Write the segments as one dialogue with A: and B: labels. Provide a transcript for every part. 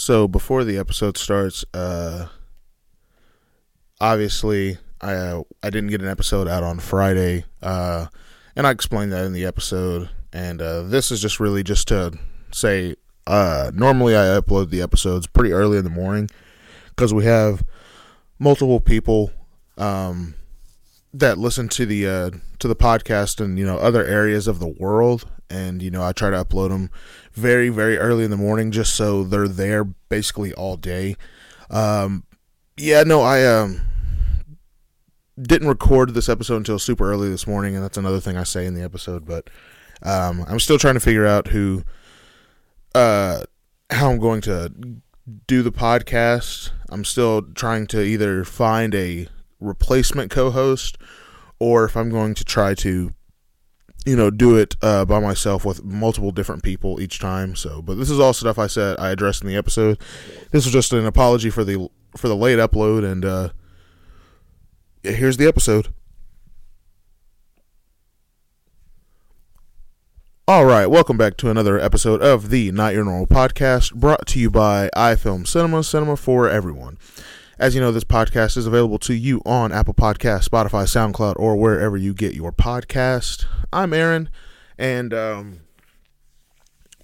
A: So before the episode starts, uh, obviously I uh, I didn't get an episode out on Friday, uh, and I explained that in the episode. And uh, this is just really just to say, uh, normally I upload the episodes pretty early in the morning because we have multiple people um, that listen to the uh, to the podcast and you know other areas of the world, and you know I try to upload them very very early in the morning just so they're there basically all day. Um, yeah, no, I um didn't record this episode until super early this morning, and that's another thing I say in the episode. But um, I'm still trying to figure out who, uh, how I'm going to do the podcast. I'm still trying to either find a replacement co-host, or if I'm going to try to, you know, do it uh, by myself with multiple different people each time. So, but this is all stuff I said I addressed in the episode. This was just an apology for the for the late upload and. uh here's the episode. All right, welcome back to another episode of the Not Your Normal Podcast, brought to you by iFilm Cinema, cinema for everyone. As you know, this podcast is available to you on Apple Podcast, Spotify, SoundCloud, or wherever you get your podcast. I'm Aaron, and um,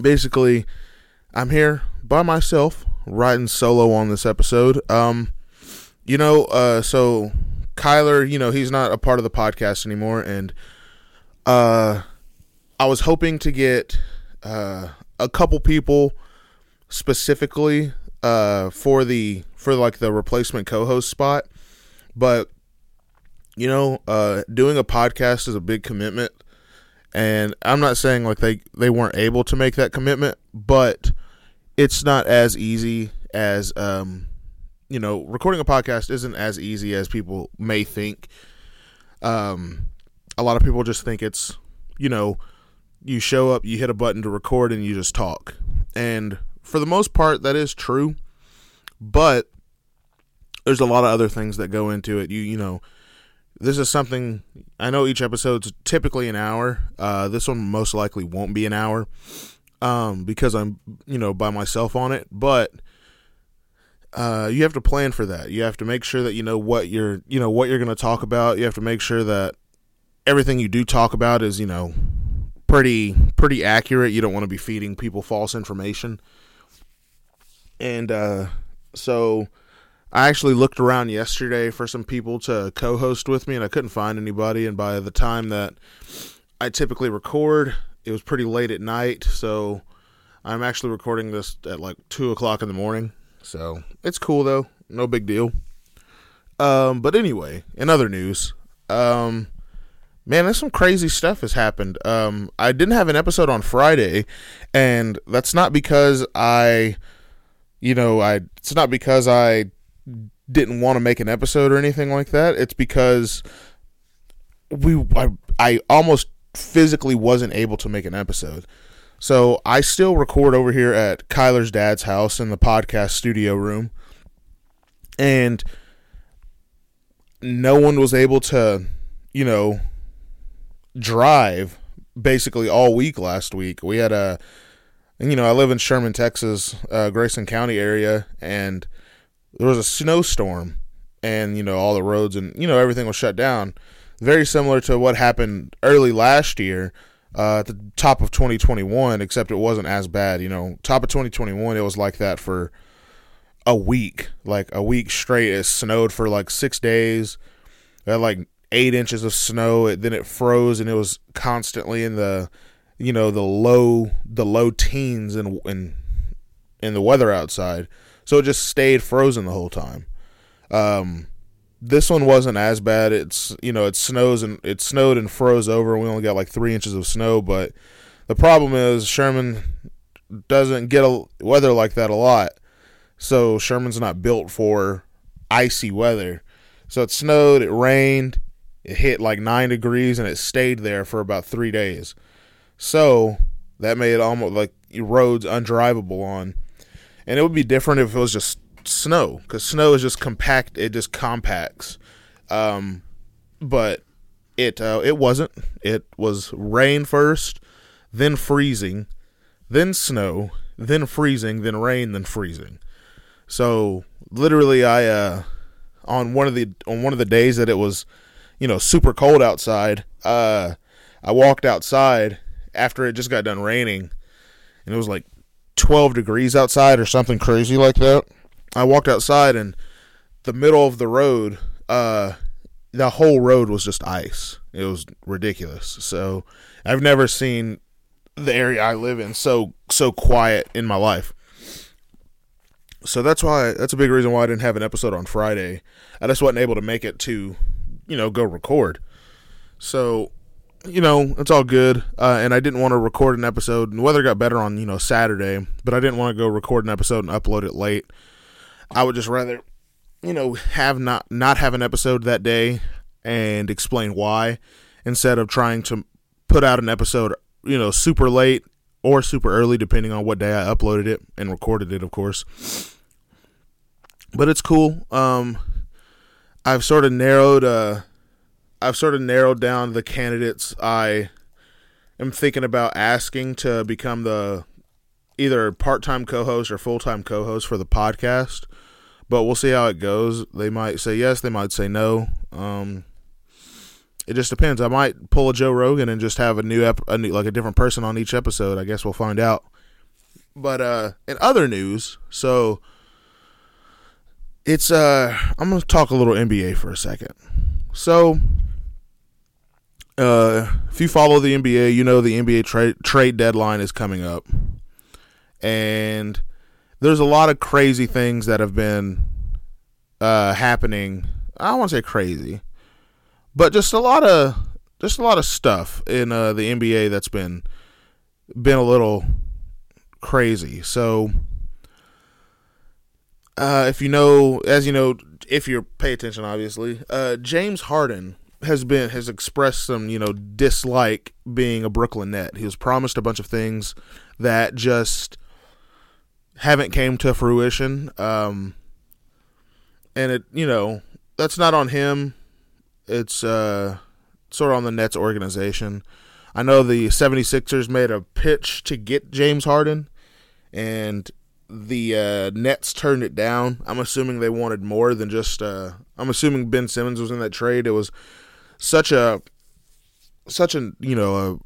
A: basically, I'm here by myself, riding solo on this episode. Um, you know, uh, so Kyler, you know, he's not a part of the podcast anymore, and uh, I was hoping to get uh, a couple people specifically uh, for the for like the replacement co-host spot, but you know, uh, doing a podcast is a big commitment, and I'm not saying like they they weren't able to make that commitment, but it's not as easy as um you know, recording a podcast isn't as easy as people may think. Um, a lot of people just think it's, you know, you show up, you hit a button to record, and you just talk. And for the most part, that is true. But there's a lot of other things that go into it. You, you know, this is something I know each episode's typically an hour. Uh, this one most likely won't be an hour um, because I'm, you know, by myself on it. But uh, you have to plan for that. You have to make sure that you know what you're, you know, what you're going to talk about. You have to make sure that everything you do talk about is, you know, pretty pretty accurate. You don't want to be feeding people false information. And uh, so I actually looked around yesterday for some people to co-host with me, and I couldn't find anybody. And by the time that I typically record, it was pretty late at night. So I'm actually recording this at like two o'clock in the morning. So it's cool though, no big deal. Um, but anyway, in other news, um, man, there's some crazy stuff has happened. Um, I didn't have an episode on Friday, and that's not because I, you know, I. It's not because I didn't want to make an episode or anything like that. It's because we, I, I almost physically wasn't able to make an episode. So I still record over here at Kyler's dad's house in the podcast studio room. And no one was able to, you know, drive basically all week last week. We had a, you know, I live in Sherman, Texas, uh, Grayson County area, and there was a snowstorm, and you know all the roads and you know everything was shut down. Very similar to what happened early last year uh, at the top of 2021, except it wasn't as bad. You know, top of 2021, it was like that for a week, like a week straight. It snowed for like six days. Had like eight inches of snow. It, then it froze, and it was constantly in the, you know, the low the low teens in in in the weather outside. So it just stayed frozen the whole time. Um, this one wasn't as bad. It's you know it snows and it snowed and froze over. We only got like three inches of snow, but the problem is Sherman doesn't get a weather like that a lot. So Sherman's not built for icy weather. So it snowed, it rained, it hit like nine degrees, and it stayed there for about three days. So that made it almost like roads undrivable on. And it would be different if it was just snow because snow is just compact. It just compacts. Um, but it uh, it wasn't. It was rain first, then freezing, then snow, then freezing, then rain, then freezing. So literally, I uh, on one of the on one of the days that it was, you know, super cold outside. Uh, I walked outside after it just got done raining, and it was like 12 degrees outside or something crazy like that. I walked outside and the middle of the road, uh, the whole road was just ice. It was ridiculous. So I've never seen the area I live in so so quiet in my life. So that's why that's a big reason why I didn't have an episode on Friday. I just wasn't able to make it to, you know, go record. So, you know, it's all good. Uh, and I didn't want to record an episode. And the weather got better on you know Saturday, but I didn't want to go record an episode and upload it late. I would just rather, you know, have not not have an episode that day and explain why instead of trying to put out an episode, you know, super late or super early, depending on what day I uploaded it and recorded it, of course. But it's cool. Um, I've sort of narrowed. Uh, I've sort of narrowed down the candidates I am thinking about asking to become the either part-time co-host or full-time co-host for the podcast. But we'll see how it goes. They might say yes. They might say no. Um, it just depends. I might pull a Joe Rogan and just have a new, ep- a new like a different person on each episode. I guess we'll find out. But uh, in other news, so it's uh, I'm gonna talk a little NBA for a second. So, uh, if you follow the NBA, you know the NBA trade trade deadline is coming up, and there's a lot of crazy things that have been uh happening. I don't want to say crazy but just a lot of just a lot of stuff in uh, the NBA that's been been a little crazy. So, uh, if you know, as you know, if you pay attention, obviously, uh, James Harden has been has expressed some you know dislike being a Brooklyn Net. He was promised a bunch of things that just haven't came to fruition. Um, and it you know that's not on him it's uh, sort of on the Nets organization. I know the 76ers made a pitch to get James Harden, and the uh, Nets turned it down. I'm assuming they wanted more than just. Uh, I'm assuming Ben Simmons was in that trade. It was such a, such a you know a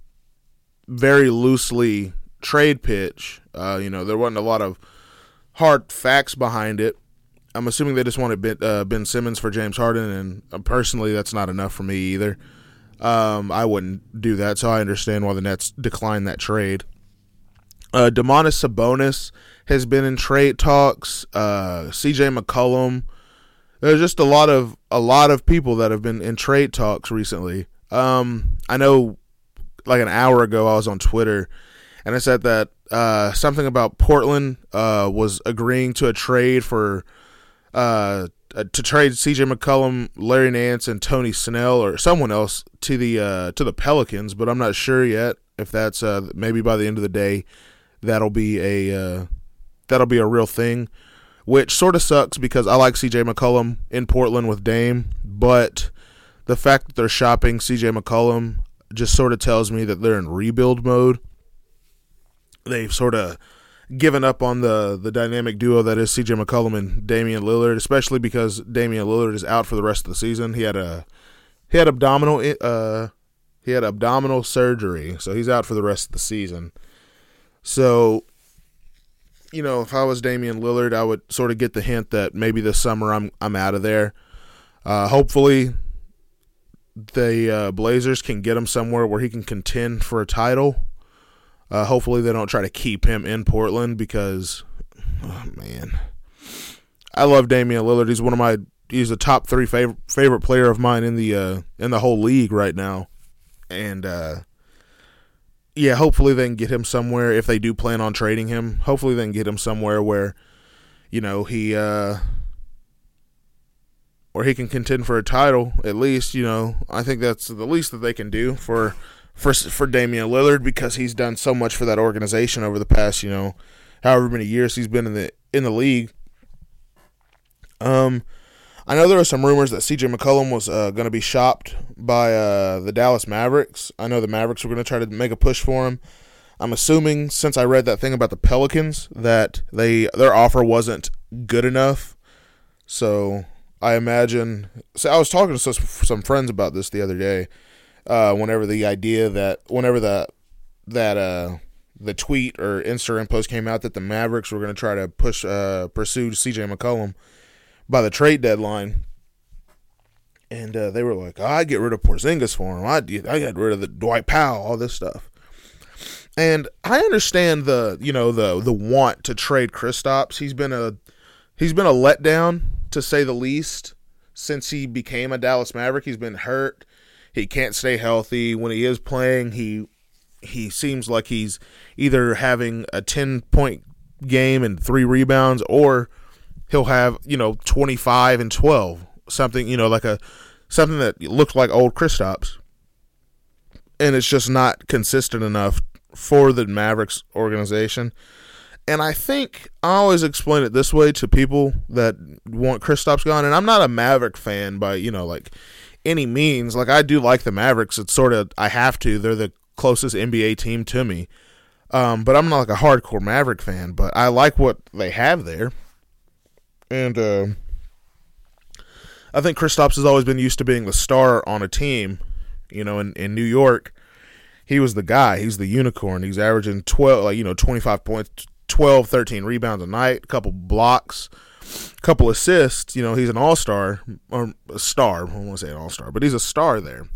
A: very loosely trade pitch. Uh, you know there wasn't a lot of hard facts behind it. I'm assuming they just wanted Ben, uh, ben Simmons for James Harden, and uh, personally, that's not enough for me either. Um, I wouldn't do that, so I understand why the Nets declined that trade. Uh, Domantas Sabonis has been in trade talks. Uh, C.J. McCollum. There's just a lot of a lot of people that have been in trade talks recently. Um, I know, like an hour ago, I was on Twitter, and I said that uh, something about Portland uh, was agreeing to a trade for uh, uh, to trade C.J. McCollum, Larry Nance, and Tony Snell or someone else to the uh, to the Pelicans, but I'm not sure yet if that's uh, maybe by the end of the day that'll be a that'll be a real thing. Which sort of sucks because I like C.J. McCollum in Portland with Dame, but the fact that they're shopping C.J. McCollum just sort of tells me that they're in rebuild mode. They've sort of given up on the the dynamic duo that is CJ McCollum and Damian Lillard, especially because Damian Lillard is out for the rest of the season. He had a he had abdominal uh he had abdominal surgery, so he's out for the rest of the season. So you know, if I was Damian Lillard, I would sort of get the hint that maybe this summer I'm I'm out of there. Uh, hopefully, the uh, Blazers can get him somewhere where he can contend for a title. Uh, hopefully, they don't try to keep him in Portland because, oh man, I love Damian Lillard. He's one of my he's a top three favorite favorite player of mine in the uh, in the whole league right now, and uh, yeah, hopefully they can get him somewhere if they do plan on trading him. Hopefully they can get him somewhere where, you know, he uh, or he can contend for a title at least. You know, I think that's the least that they can do for for for Damian Lillard because he's done so much for that organization over the past, you know, however many years he's been in the in the league. Um, I know there are some rumors that C.J. McCollum was uh, going to be shopped by uh, the Dallas Mavericks. I know the Mavericks were going to try to make a push for him. I'm assuming since I read that thing about the Pelicans that they their offer wasn't good enough. So I imagine. So I was talking to some, friends about this the other day. Uh, whenever the idea that whenever the that uh the tweet or Instagram post came out that the Mavericks were going to try to push uh pursue CJ McCollum by the trade deadline, and uh, they were like, oh, "I get rid of Porzingis for him. I I get rid of the Dwight Powell, all this stuff." And I understand the you know the the want to trade Kristaps. He's been a he's been a letdown to say the least since he became a Dallas Maverick. He's been hurt. He can't stay healthy. When he is playing, he he seems like he's either having a 10 point game and three rebounds or he'll have, you know, 25 and 12. Something, you know, like a something that looks like old Kristaps. And it's just not consistent enough for the Mavericks organization. And I think I always explain it this way to people that want Kristaps gone. And I'm not a Maverick fan by, you know, like any means. Like I do like the Mavericks. It's sort of I have to. They're the closest NBA team to me. Um, but I'm not like a hardcore Maverick fan. But I like what they have there. And uh, I think Kristaps has always been used to being the star on a team. You know, in, in New York, he was the guy. He's the unicorn. He's averaging 12, like, you know, 25 points, 12, 13 rebounds a night, a couple blocks, a couple assists. You know, he's an all star, or a star. I to say an all star, but he's a star there.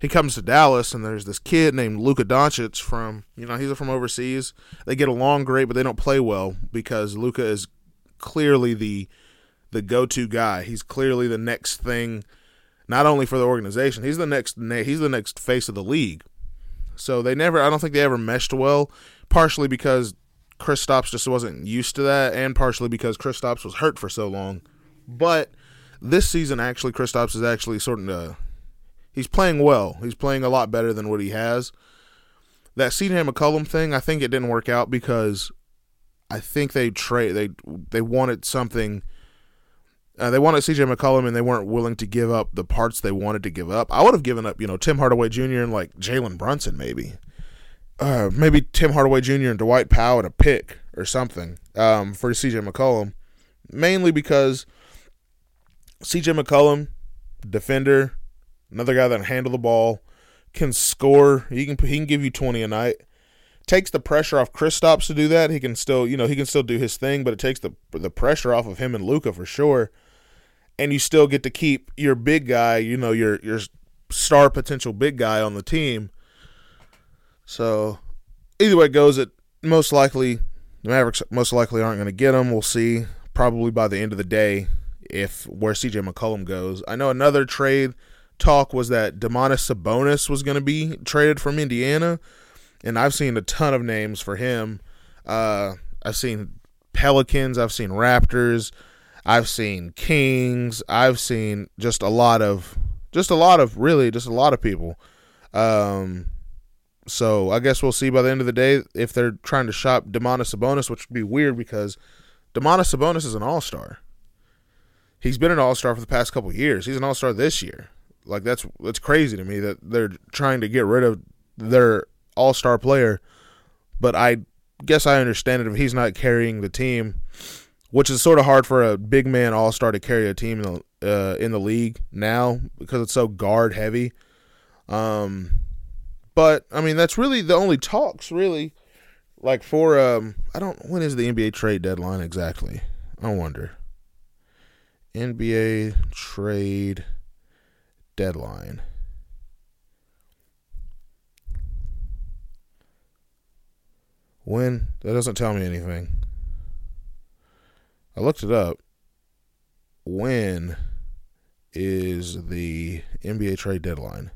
A: He comes to Dallas, and there's this kid named Luka Doncic from, you know, he's from overseas. They get along great, but they don't play well because Luka is clearly the the go to guy. He's clearly the next thing, not only for the organization. He's the next. He's the next face of the league. So they never. I don't think they ever meshed well. Partially because Kristaps just wasn't used to that, and partially because Kristaps was hurt for so long. But this season, actually, Kristaps is actually sort of uh, he's playing well. He's playing a lot better than what he has. That CJ McCollum thing, I think it didn't work out because I think they trade they they wanted something. Uh, they wanted CJ McCollum and they weren't willing to give up the parts they wanted to give up. I would have given up, you know, Tim Hardaway Jr. and like Jalen Brunson, maybe uh, maybe Tim Hardaway Jr. and Dwight Powell and a pick or something um, for CJ McCollum, mainly because CJ McCollum, defender, another guy that can handle the ball, can score. He can he can give you twenty a night. Takes the pressure off Kristaps to do that. He can still you know he can still do his thing, but it takes the the pressure off of him and Luka for sure. And you still get to keep your big guy, you know your your star potential big guy on the team so either way it goes, it most likely the Mavericks most likely aren't going to get him. We'll see probably by the end of the day if where CJ McCollum goes. I know another trade talk was that Domantas Sabonis was going to be traded from Indiana, and I've seen a ton of names for him. Uh, I've seen Pelicans, I've seen Raptors, I've seen Kings, I've seen just a lot of just a lot of really just a lot of people. Um, so I guess we'll see by the end of the day if they're trying to shop Domantas Sabonis, which would be weird because Domantas Sabonis is an all star. He's been an all star for the past couple years. He's an all star this year. Like that's that's crazy to me that they're trying to get rid of their all star player. But I guess I understand it if he's not carrying the team, which is sort of hard for a big man all star to carry a team in the uh, in the league now because it's so guard heavy. Um, but I mean, that's really the only talks, really. Like for um, I don't. When is the NBA trade deadline exactly? I wonder. NBA trade deadline. When? That doesn't tell me anything. I looked it up. When is the NBA trade deadline?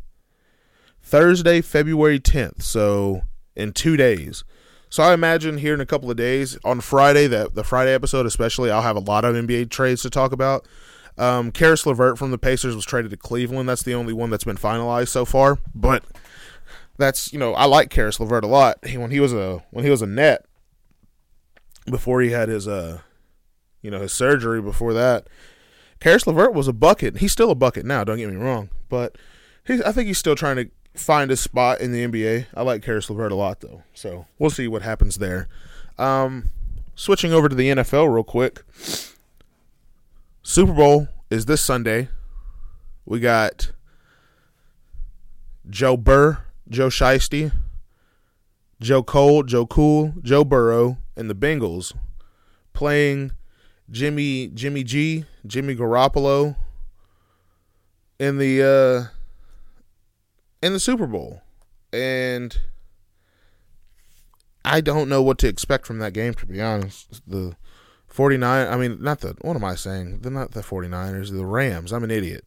A: Thursday, February 10th. So in two days. So I imagine here in a couple of days, on Friday, the, the Friday episode especially, I'll have a lot of NBA trades to talk about. Um, Caris LeVert from the Pacers was traded to Cleveland. That's the only one that's been finalized so far. But that's you know I like Caris LeVert a lot. He, when he was a when he was a net before he had his uh you know his surgery before that, Caris LeVert was a bucket. He's still a bucket now. Don't get me wrong, but he's I think he's still trying to find a spot in the NBA. I like Caris LeVert a lot though, so we'll see what happens there. Um, switching over to the NFL real quick. Super Bowl is this Sunday. We got Joe Burr, Joe Shiesty, Joe Cole, Joe Cool, Joe Burrow, and the Bengals playing Jimmy Jimmy G, Jimmy Garoppolo in the uh in the Super Bowl. And I don't know what to expect from that game to be honest. The 49 I mean not the what am I saying? They're not the 49ers, the Rams. I'm an idiot.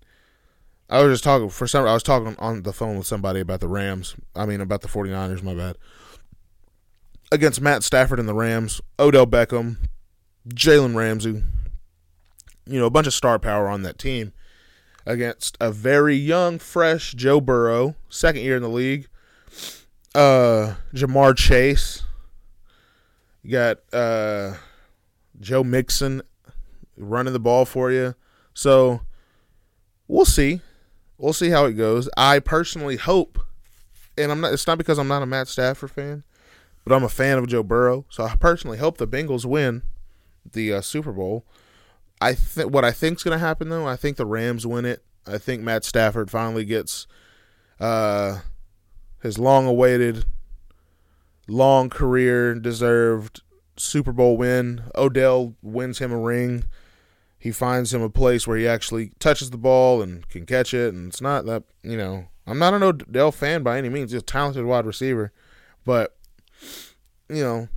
A: I was just talking for some I was talking on the phone with somebody about the Rams. I mean about the 49ers, my bad. Against Matt Stafford and the Rams, Odell Beckham, Jalen Ramsey, you know, a bunch of star power on that team against a very young, fresh Joe Burrow, second year in the league. Uh, Ja'Marr Chase. You got uh, Joe Mixon running the ball for you. So we'll see. We'll see how it goes. I personally hope, and I'm not. It's not because I'm not a Matt Stafford fan, but I'm a fan of Joe Burrow. So I personally hope the Bengals win the uh, Super Bowl. I think what I think's going to happen though. I think the Rams win it. I think Matt Stafford finally gets uh, his long-awaited, long career deserved Super Bowl win. Odell wins him a ring. He finds him a place where he actually touches the ball and can catch it. And it's not that you know I'm not an Odell fan by any means. He's a talented wide receiver, but you know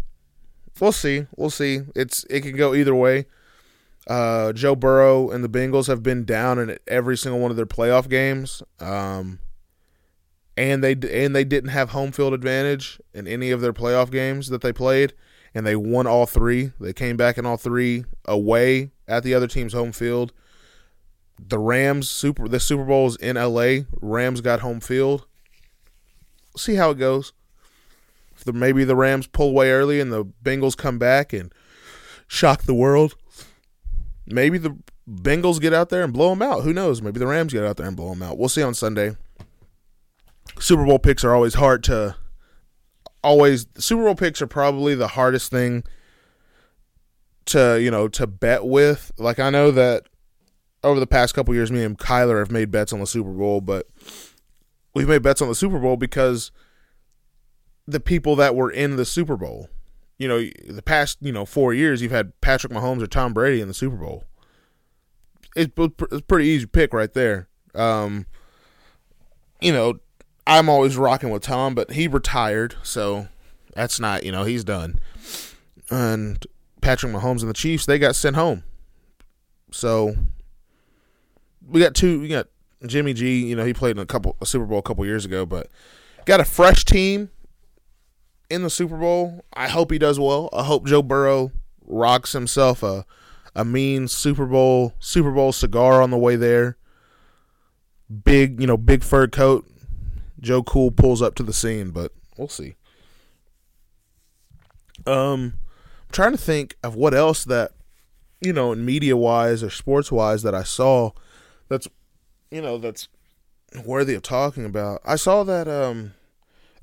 A: we'll see. We'll see. It's it can go either way. Uh, Joe Burrow and the Bengals have been down in every single one of their playoff games, um, and they and they didn't have home field advantage in any of their playoff games that they played, and they won all three. They came back in all three away at the other team's home field. The Rams super the Super Bowl is in L.A. Rams got home field. See how it goes. If the, maybe the Rams pull away early and the Bengals come back and shock the world maybe the Bengals get out there and blow them out. Who knows? Maybe the Rams get out there and blow them out. We'll see on Sunday. Super Bowl picks are always hard to always Super Bowl picks are probably the hardest thing to, you know, to bet with. Like I know that over the past couple years me and Kyler have made bets on the Super Bowl, but we've made bets on the Super Bowl because the people that were in the Super Bowl you know, the past, you know, four years, you've had Patrick Mahomes or Tom Brady in the Super Bowl. It's, a pretty easy pick right there. Um, you know, I'm always rocking with Tom, but he retired, so that's not, you know, he's done. And Patrick Mahomes and the Chiefs, they got sent home. So we got two. We got Jimmy G. You know, he played in a couple a Super Bowl a couple years ago, but got a fresh team in the Super Bowl. I hope he does well. I hope Joe Burrow rocks himself a a mean Super Bowl Super Bowl cigar on the way there. Big, you know, big fur coat. Joe Cool pulls up to the scene, but we'll see. Um trying to think of what else that you know, media wise or sports wise that I saw that's you know, that's worthy of talking about. I saw that um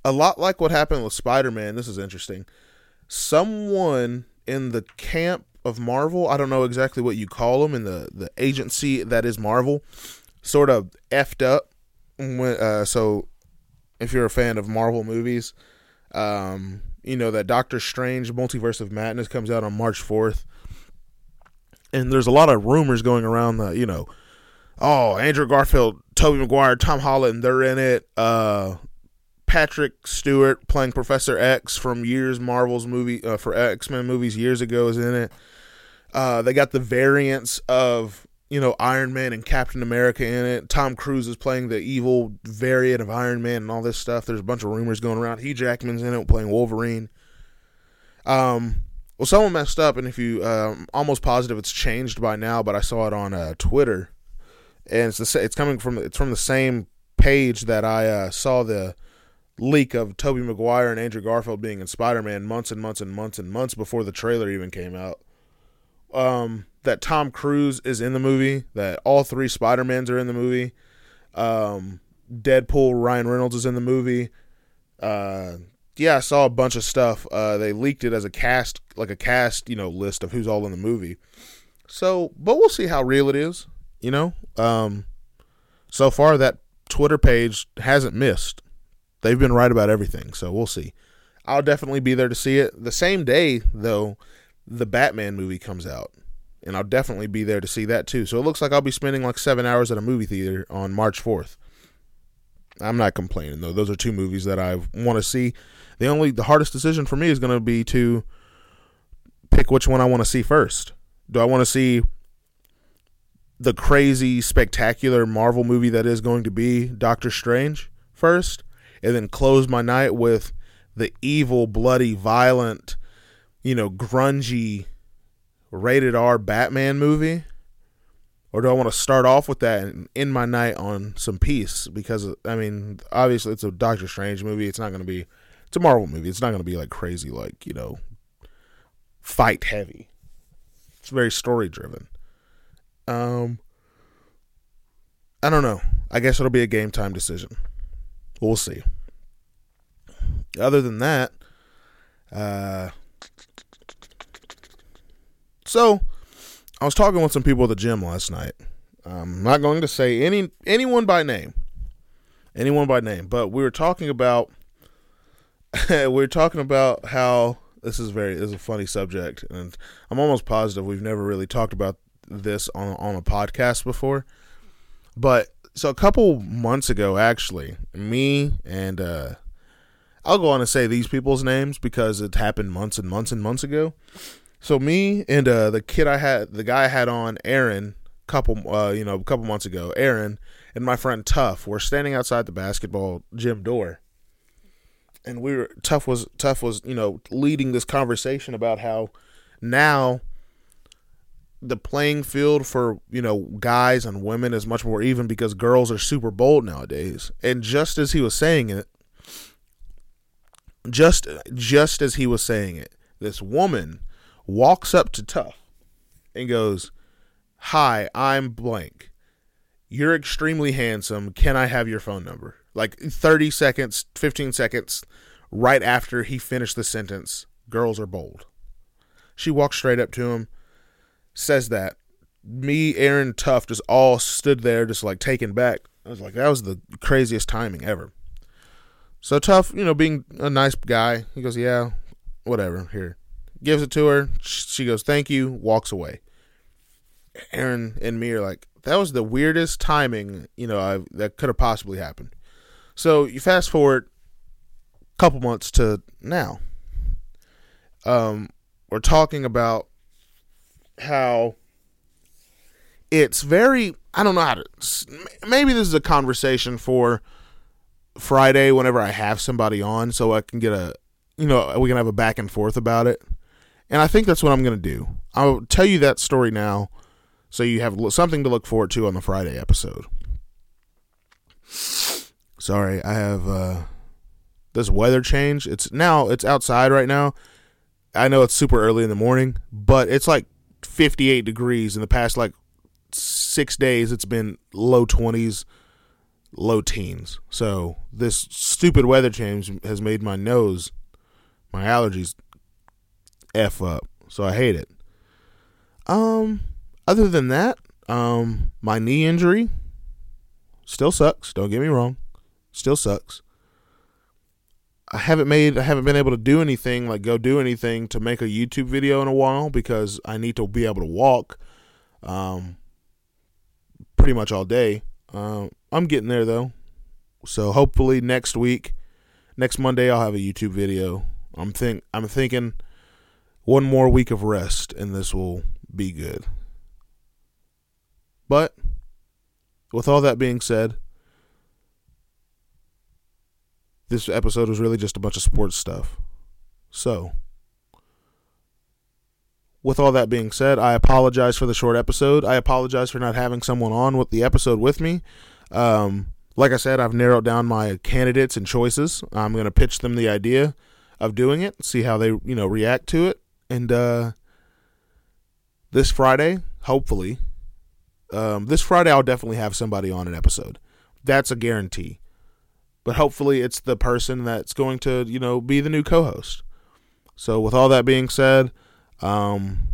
A: a lot like what happened with Spider-Man. This is interesting. Someone in the camp of Marvel, I don't know exactly what you call them in the the agency that is Marvel, sort of effed up. When, uh, so, if you're a fan of Marvel movies, um, you know that Doctor Strange: Multiverse of Madness comes out on March fourth, and there's a lot of rumors going around that you know, oh, Andrew Garfield, Tobey Maguire, Tom Holland, they're in it. Uh, Patrick Stewart playing Professor X from years Marvel's movie uh, for X Men movies years ago is in it. Uh, they got the variants of you know Iron Man and Captain America in it. Tom Cruise is playing the evil variant of Iron Man and all this stuff. There's a bunch of rumors going around. Hugh Jackman's in it playing Wolverine. Um, well, someone messed up, and if you, uh, almost positive it's changed by now, but I saw it on uh, Twitter, and it's the it's coming from it's from the same page that I uh, saw the leak of Tobey Maguire and Andrew Garfield being in Spider-Man months and months and months and months before the trailer even came out. Um, that Tom Cruise is in the movie, that all three Spider-Mans are in the movie. Um, Deadpool, Ryan Reynolds is in the movie. Uh, yeah, I saw a bunch of stuff. Uh, they leaked it as a cast, like a cast, you know, list of who's all in the movie. So, but we'll see how real it is. You know, um, so far that Twitter page hasn't missed. They've been right about everything, so we'll see. I'll definitely be there to see it. The same day, though, the Batman movie comes out, and I'll definitely be there to see that too. So it looks like I'll be spending like seven hours at a movie theater on March 4th. I'm not complaining though. Those are two movies that I want to see. The only the hardest decision for me is going to be to pick which one I want to see first. Do I want to see the crazy, spectacular Marvel movie that is going to be Doctor Strange first, and then close my night with the evil, bloody, violent, you know, grungy, rated R Batman movie? Or do I want to start off with that and end my night on some peace? Because, I mean, obviously it's a Doctor Strange movie. It's not going to be, it's a Marvel movie. It's not going to be like crazy, like, you know, fight heavy. It's very story driven. Um, I don't know. I guess it'll be a game time decision. We'll see. Other than that, uh, so I was talking with some people at the gym last night. I'm not going to say any anyone by name, anyone by name, but we were talking about we were talking about how this is very this is a funny subject, and I'm almost positive we've never really talked about this on on a podcast before. But so a couple months ago, actually, me and uh, I'll go on and say these people's names because it happened months and months and months ago. So me and uh, the kid I had, the guy I had on, Aaron, couple, uh, you know, a couple months ago, Aaron and my friend Tough were standing outside the basketball gym door, and we were Tough was Tough was you know leading this conversation about how now the playing field for you know guys and women is much more even because girls are super bold nowadays. And just as he was saying it, just just as he was saying it, this woman walks up to Tough and goes, "Hi, I'm blank. You're extremely handsome. Can I have your phone number?" Like 30 seconds, 15 seconds right after he finished the sentence, girls are bold. She walks straight up to him says that. Me, Aaron, Tough just all stood there, just like taken back. I was like, that was the craziest timing ever. So Tough, you know, being a nice guy, he goes, yeah, whatever. Here, gives it to her. She goes, thank you. Walks away. Aaron and me are like, that was the weirdest timing, you know, I've, that could have possibly happened. So you fast forward a couple months to now. Um, we're talking about how it's very I don't know how to maybe this is a conversation for Friday whenever I have somebody on so I can get a you know we can have a back and forth about it. And I think that's what I'm going to do. I'll tell you that story now so you have something to look forward to on the Friday episode. Sorry, I have uh this weather change. It's now it's outside right now. I know it's super early in the morning, but it's like 58 degrees in the past like six days it's been low 20s low teens so this stupid weather change has made my nose my allergies f up so i hate it um other than that um my knee injury still sucks don't get me wrong still sucks I haven't made I haven't been able to do anything like go do anything to make a YouTube video in a while because I need to be able to walk um pretty much all day. Um I'm getting there though. So hopefully next week next Monday I'll have a YouTube video. I'm think I'm thinking one more week of rest and this will be good. But with all that being said, this episode was really just a bunch of sports stuff. So, with all that being said, I apologize for the short episode. I apologize for not having someone on with the episode with me. Um, like I said, I've narrowed down my candidates and choices. I'm going to pitch them the idea of doing it, see how they, you know, react to it. And uh, this Friday, hopefully, um, this Friday I'll definitely have somebody on an episode. That's a guarantee. but hopefully it's the person that's going to, you know, be the new co-host. So with all that being said, um,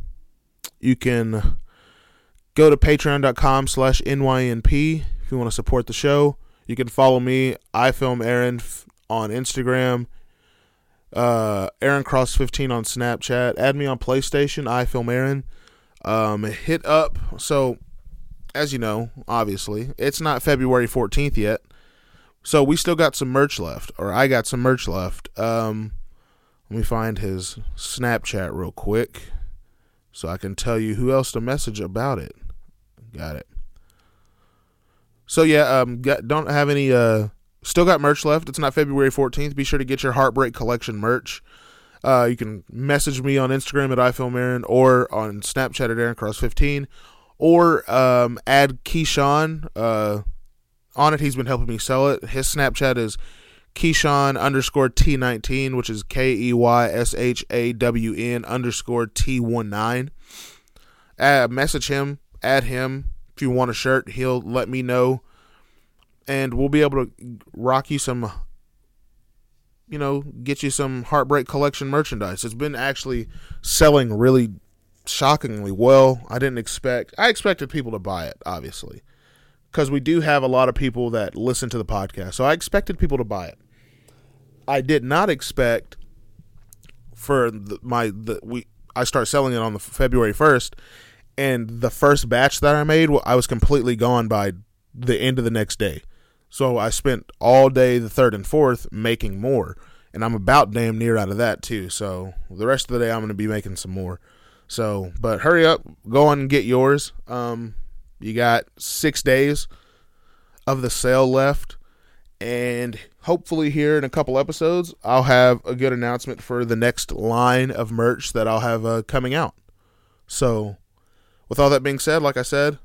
A: you can go to patreon.com slash NYNP if you want to support the show. You can follow me, I film Aaron on Instagram, uh, Aaron Cross 15 on Snapchat. Add me on PlayStation, I film Aaron. Um, hit up. So, as you know, obviously, it's not February 14th yet. So we still got some merch left, or I got some merch left. Um, let me find his Snapchat real quick so I can tell you who else to message about it. Got it. So yeah, um, got, don't have any. Uh, still got merch left. It's not February 14th. Be sure to get your Heartbreak Collection merch. Uh, you can message me on Instagram at iFilmAaron or on Snapchat at AaronCross15 or um, add Keyshawn. Uh, on it. He's been helping me sell it. His Snapchat is Keyshawn underscore T19, which is K E Y S H A W N underscore T19. Uh, message him, add him. If you want a shirt, he'll let me know. And we'll be able to rock you some, you know, get you some Heartbreak Collection merchandise. It's been actually selling really shockingly well. I didn't expect, I expected people to buy it, obviously because we do have a lot of people that listen to the podcast. So I expected people to buy it. I did not expect for the, my the we I start selling it on the February 1st and the first batch that I made I was completely gone by the end of the next day. So I spent all day the 3rd and 4th making more and I'm about damn near out of that too. So the rest of the day I'm going to be making some more. So, but hurry up, go on and get yours. Um you got six days of the sale left. And hopefully, here in a couple episodes, I'll have a good announcement for the next line of merch that I'll have uh, coming out. So, with all that being said, like I said,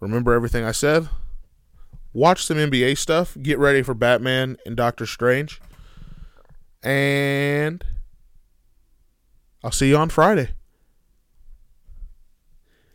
A: remember everything I said. Watch some NBA stuff. Get ready for Batman and Doctor Strange. And I'll see you on Friday.